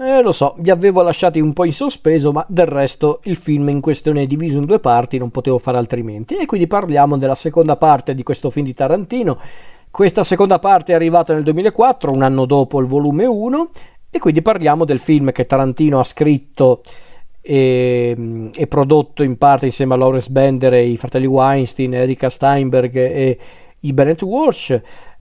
Eh, lo so, vi avevo lasciati un po' in sospeso, ma del resto il film in questione è diviso in due parti, non potevo fare altrimenti. E quindi parliamo della seconda parte di questo film di Tarantino. Questa seconda parte è arrivata nel 2004, un anno dopo il volume 1, e quindi parliamo del film che Tarantino ha scritto e, e prodotto in parte insieme a Lawrence Bender e i fratelli Weinstein, Erika Steinberg e i Bennett Walsh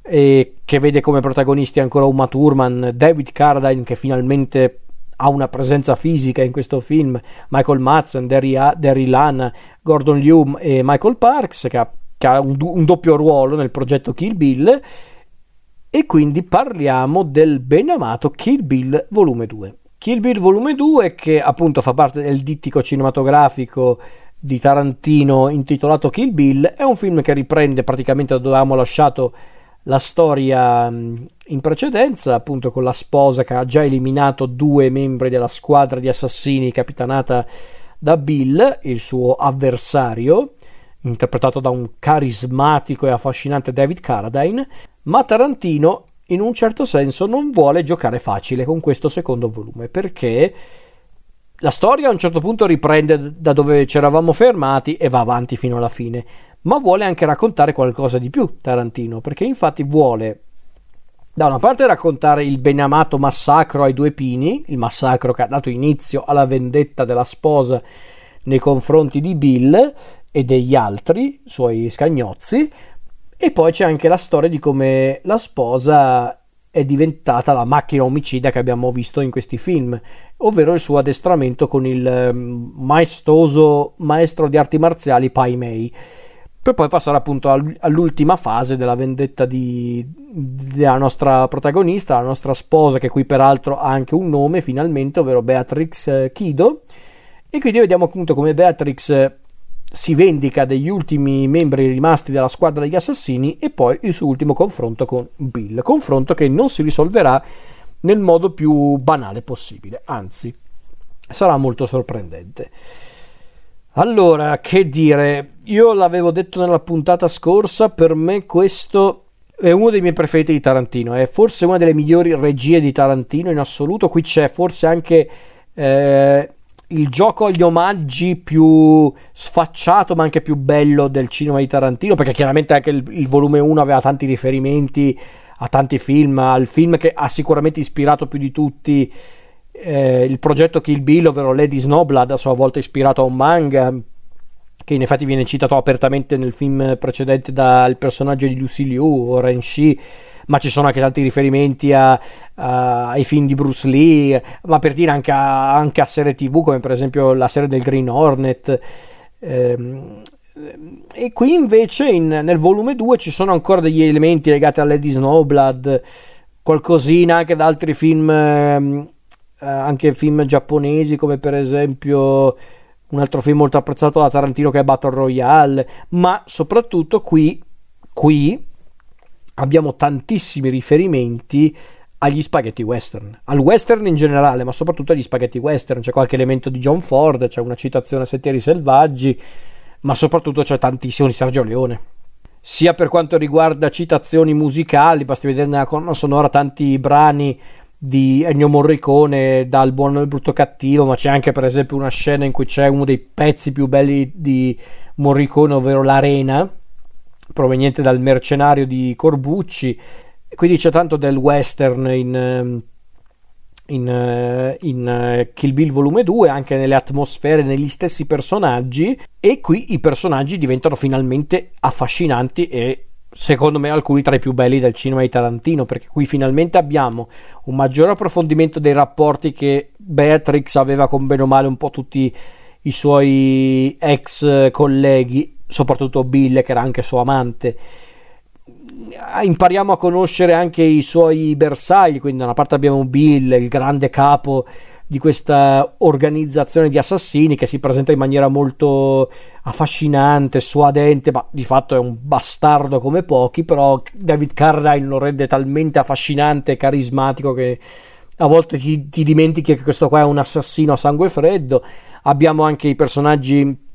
che vede come protagonisti ancora Uma Thurman, David Carradine che finalmente ha una presenza fisica in questo film, Michael Madsen, Derry Lana, Gordon Liu e Michael Parks che ha, che ha un, un, doppio ruolo nel progetto Kill Bill e quindi parliamo del ben amato Kill Bill volume 2. Kill Bill volume 2 che appunto fa parte del dittico cinematografico di Tarantino intitolato Kill Bill è un film che riprende praticamente da dove avevamo lasciato la storia in precedenza, appunto con la sposa che ha già eliminato due membri della squadra di assassini capitanata da Bill, il suo avversario, interpretato da un carismatico e affascinante David Carradine, ma Tarantino in un certo senso non vuole giocare facile con questo secondo volume perché la storia a un certo punto riprende da dove ci eravamo fermati e va avanti fino alla fine, ma vuole anche raccontare qualcosa di più Tarantino, perché infatti vuole da una parte raccontare il benamato massacro ai due pini, il massacro che ha dato inizio alla vendetta della sposa nei confronti di Bill e degli altri suoi scagnozzi, e poi c'è anche la storia di come la sposa è diventata la macchina omicida che abbiamo visto in questi film, ovvero il suo addestramento con il ehm, maestoso maestro di arti marziali Pai Mei per poi passare appunto all'ultima fase della vendetta di, della nostra protagonista, la nostra sposa, che qui peraltro ha anche un nome finalmente, ovvero Beatrix eh, Kido. E quindi vediamo appunto come Beatrix eh, si vendica degli ultimi membri rimasti della squadra degli assassini e poi il suo ultimo confronto con Bill. Confronto che non si risolverà nel modo più banale possibile, anzi sarà molto sorprendente. Allora, che dire, io l'avevo detto nella puntata scorsa, per me questo è uno dei miei preferiti di Tarantino, è forse una delle migliori regie di Tarantino in assoluto, qui c'è forse anche eh, il gioco agli omaggi più sfacciato ma anche più bello del cinema di Tarantino, perché chiaramente anche il, il volume 1 aveva tanti riferimenti a tanti film, al film che ha sicuramente ispirato più di tutti eh, il progetto Kill Bill, ovvero Lady Snowblood, a sua volta ispirato a un manga che in effetti viene citato apertamente nel film precedente dal personaggio di Lucy Liu o Ren Shi ma ci sono anche tanti riferimenti a, a, ai film di Bruce Lee, ma per dire anche a, anche a, serie tv come per esempio la serie del Green Hornet. Ehm, e qui invece in, nel volume 2 ci sono ancora degli elementi legati a Lady Snowblood, qualcosina anche da altri film ehm, eh, anche film giapponesi come per esempio un altro film molto apprezzato da Tarantino che è Battle Royale, ma soprattutto qui, qui abbiamo tantissimi riferimenti agli spaghetti western, al western in generale, ma soprattutto agli spaghetti western. C'è qualche elemento di John Ford, c'è una citazione a Sentieri Selvaggi, ma soprattutto c'è tantissimo di Sergio Leone. Sia per quanto riguarda citazioni musicali, basti vedere nella colonna sonora tanti brani di Ennio Morricone dal buono il brutto cattivo, ma c'è anche per esempio una scena in cui c'è uno dei pezzi più belli di Morricone, ovvero l'Arena, proveniente dal mercenario di Corbucci. Quindi c'è tanto del western in, ehm, in, eh, in eh, Kill Bill volume 2, anche nelle atmosfere, negli stessi personaggi, e qui i personaggi diventano finalmente affascinanti e secondo me alcuni tra i più belli del cinema di Tarantino, perché qui finalmente abbiamo un maggiore approfondimento dei rapporti che Beatrix aveva con bene o male un po' tutti i suoi ex colleghi, soprattutto Bill che era anche suo amante. Impariamo a conoscere anche i suoi bersagli, quindi da una parte abbiamo Bill, il grande capo di questa organizzazione di assassini che si presenta in maniera molto affascinante, suadente, ma di fatto è un bastardo come pochi, però David Carradine lo rende talmente affascinante e carismatico che a volte ti, ti dimentichi che questo qua è un assassino a sangue freddo. Abbiamo anche i personaggi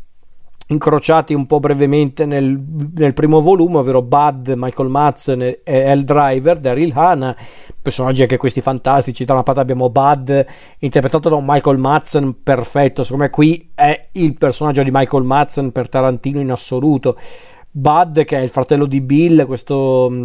incrociati un po' brevemente nel, nel, primo volume, ovvero Bud, Michael Madsen e El Driver, Daryl Hannah, personaggi anche questi fantastici. Da una parte abbiamo Bud, interpretato da un Michael Madsen perfetto. Secondo me, qui è il personaggio di Michael Madsen per Tarantino in assoluto. Bud, che è il fratello di Bill, questo mm,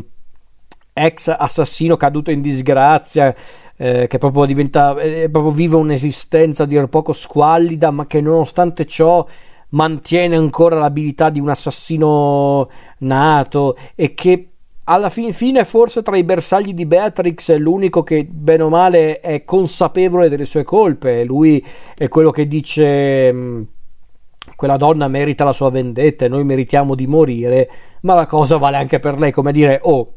ex assassino caduto in disgrazia. Eh, che proprio diventa eh, proprio vive un'esistenza a dir poco squallida, ma che nonostante ciò mantiene ancora l'abilità di un assassino nato e che alla fin fine forse tra i bersagli di Beatrix è l'unico che bene o male è consapevole delle sue colpe. Lui è quello che dice mm, quella donna merita la sua vendetta e noi meritiamo di morire ma la cosa vale anche per lei. Come dire oh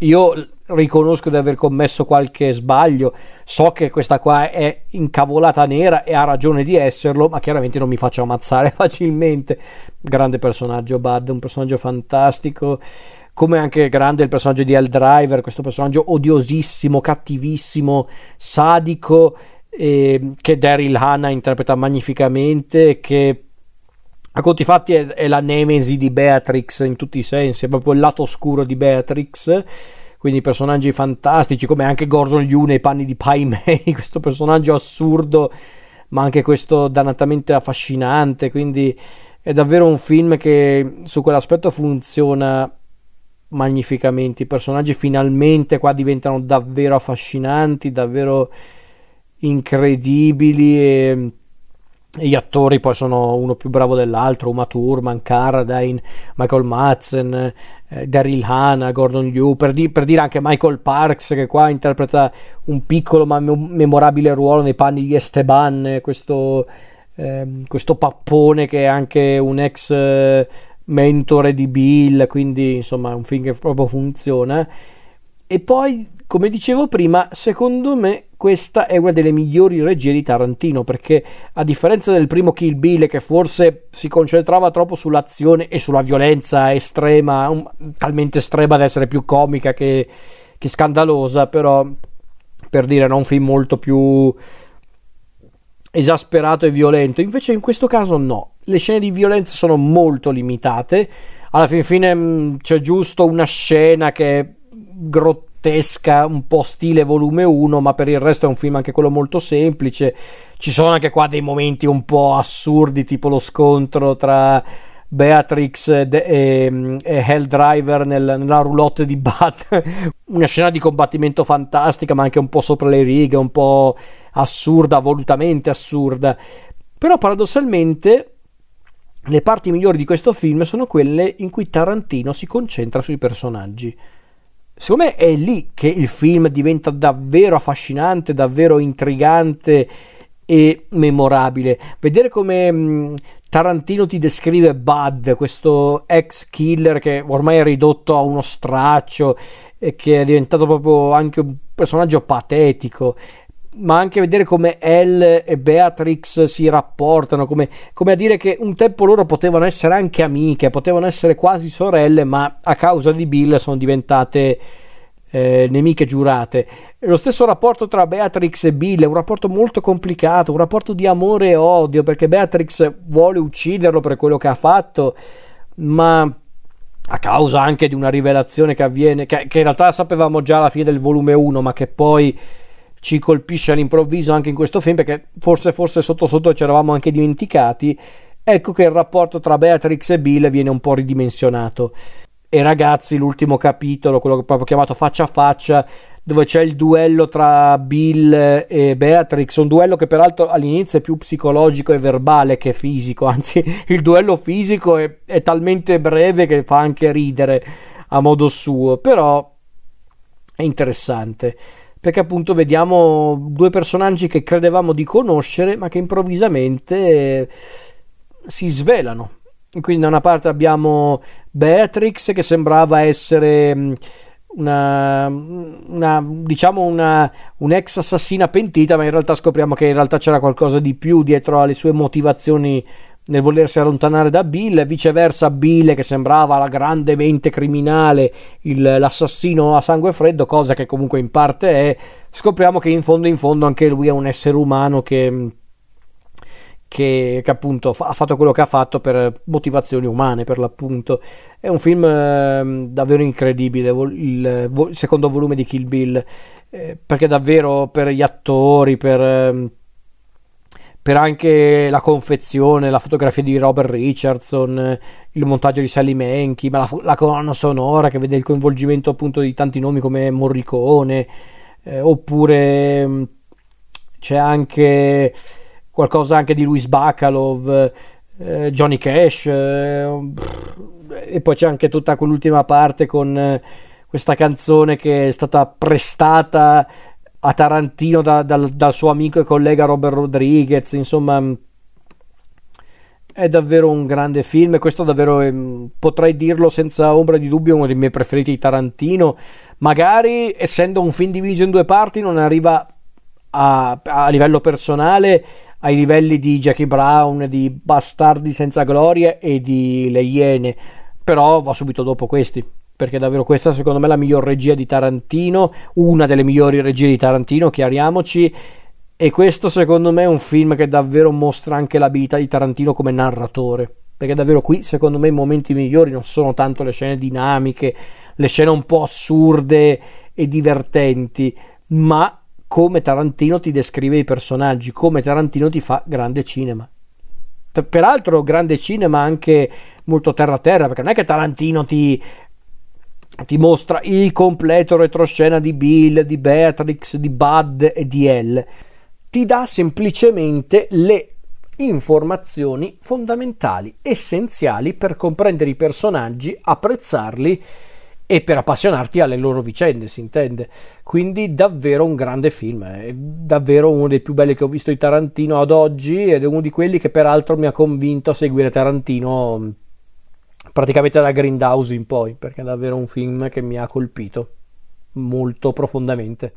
io riconosco di aver commesso qualche sbaglio, so che questa qua è incavolata nera e ha ragione di esserlo, ma chiaramente non mi faccio ammazzare facilmente. Grande personaggio Bud, un personaggio fantastico, come anche grande il personaggio di El Driver, questo personaggio odiosissimo, cattivissimo, sadico, eh, che Daryl Hannah interpreta magnificamente, che a conti fatti è, la nemesi di Beatrix in tutti i sensi, è proprio il lato oscuro di Beatrix. Quindi personaggi fantastici, come anche Gordon Liu nei panni di Pai Mei, questo personaggio assurdo, ma anche questo dannatamente affascinante. Quindi è davvero un film che su quell'aspetto funziona magnificamente. I personaggi finalmente qua diventano davvero affascinanti, davvero incredibili e gli attori poi sono uno più bravo dell'altro, Uma Thurman, Carradine, Michael Madsen, eh, Daryl Hannah, Gordon Liu, per, di- per, dire anche Michael Parks che qua interpreta un piccolo ma memorabile ruolo nei panni di Esteban, questo, eh, questo pappone che è anche un ex eh, mentore di Bill, quindi insomma è un film che proprio funziona. E poi come dicevo prima, secondo me questa è una delle migliori regie di Tarantino perché a differenza del primo Kill Bill che forse si concentrava troppo sull'azione e sulla violenza estrema, un, talmente estrema da essere più comica che, che scandalosa, però per dire era un film molto più esasperato e violento. Invece in questo caso no, le scene di violenza sono molto limitate. Alla fin fine mm, c'è giusto una scena che grottesca un po' stile volume 1, ma per il resto è un film anche quello molto semplice. Ci sono anche qua dei momenti un po' assurdi, tipo lo scontro tra Beatrix e, e, e Hell Driver nel, nella roulotte di Bat. Una scena di combattimento fantastica, ma anche un po' sopra le righe, un po' assurda, volutamente assurda. Però paradossalmente le parti migliori di questo film sono quelle in cui Tarantino si concentra sui personaggi. Secondo me è lì che il film diventa davvero affascinante, davvero intrigante e memorabile. Vedere come mh, Tarantino ti descrive Bud, questo ex killer che ormai è ridotto a uno straccio e che è diventato proprio anche un personaggio patetico ma anche vedere come Elle e Beatrix si rapportano, come, come, a dire che un tempo loro potevano essere anche amiche, potevano essere quasi sorelle, ma a causa di Bill sono diventate eh, nemiche giurate. Lo stesso rapporto tra Beatrix e Bill è un rapporto molto complicato, un rapporto di amore e odio, perché Beatrix vuole ucciderlo per quello che ha fatto, ma a causa anche di una rivelazione che avviene, che, che in realtà sapevamo già alla fine del volume 1, ma che poi ci colpisce all'improvviso anche in questo film perché forse, forse sotto sotto ci eravamo anche dimenticati. Ecco che il rapporto tra Beatrix e Bill viene un po' ridimensionato. E ragazzi l'ultimo capitolo quello che proprio chiamato faccia a faccia dove c'è il duello tra Bill e Beatrix, un duello che peraltro all'inizio è più psicologico e verbale che fisico, anzi il duello fisico è, è talmente breve che fa anche ridere a modo suo, però è interessante perché appunto vediamo due personaggi che credevamo di conoscere ma che improvvisamente si svelano. Quindi da una parte abbiamo Beatrix che sembrava essere mm, una, una diciamo una, un'ex assassina pentita, ma in realtà scopriamo che in realtà c'era qualcosa di più dietro alle sue motivazioni nel volersi allontanare da Bill, viceversa Bill che sembrava la grande mente criminale, il, l'assassino a sangue freddo, cosa che comunque in parte è, scopriamo che in fondo in fondo anche lui è un essere umano che, che, che, appunto ha fatto quello che ha fatto per motivazioni umane per l'appunto. È un film eh, davvero incredibile il, il, il, secondo volume di Kill Bill eh, perché davvero per gli attori per, eh, per anche la confezione la fotografia di Robert Richardson il montaggio di Sally Menchi ma la, la colonna sonora che vede il coinvolgimento appunto di tanti nomi come Morricone eh, oppure mm, c'è anche qualcosa anche di Luis Bacalov, eh, Johnny Cash, eh, e poi c'è anche tutta quell'ultima parte con eh, questa canzone che è stata prestata a Tarantino da, dal, dal, suo amico e collega Robert Rodriguez, insomma è davvero un grande film. E questo davvero è, potrei dirlo senza ombra di dubbio uno dei miei preferiti di Tarantino. Magari essendo un film diviso in due parti non arriva a, a livello personale ai livelli di Jackie Brown, di Bastardi senza gloria e di Le Iene, però va subito dopo questi, perché davvero questa secondo me è la miglior regia di Tarantino, una delle migliori regie di Tarantino, chiariamoci, e questo secondo me è un film che davvero mostra anche l'abilità di Tarantino come narratore, perché davvero qui secondo me i momenti migliori non sono tanto le scene dinamiche, le scene un po' assurde e divertenti, ma come Tarantino ti descrive i personaggi, come Tarantino ti fa grande cinema. Peraltro grande cinema anche molto terra terra, perché non è che Tarantino ti, ti mostra il completo retroscena di Bill, di Beatrix, di Bud e di Elle. Ti dà semplicemente le informazioni fondamentali, essenziali per comprendere i personaggi, apprezzarli e per appassionarti alle loro vicende, si intende. Quindi davvero un grande film, è davvero uno dei più belli che ho visto di Tarantino ad oggi ed è uno di quelli che peraltro mi ha convinto a seguire Tarantino mm, praticamente da Grindhouse in poi, perché è davvero un film che mi ha colpito molto profondamente.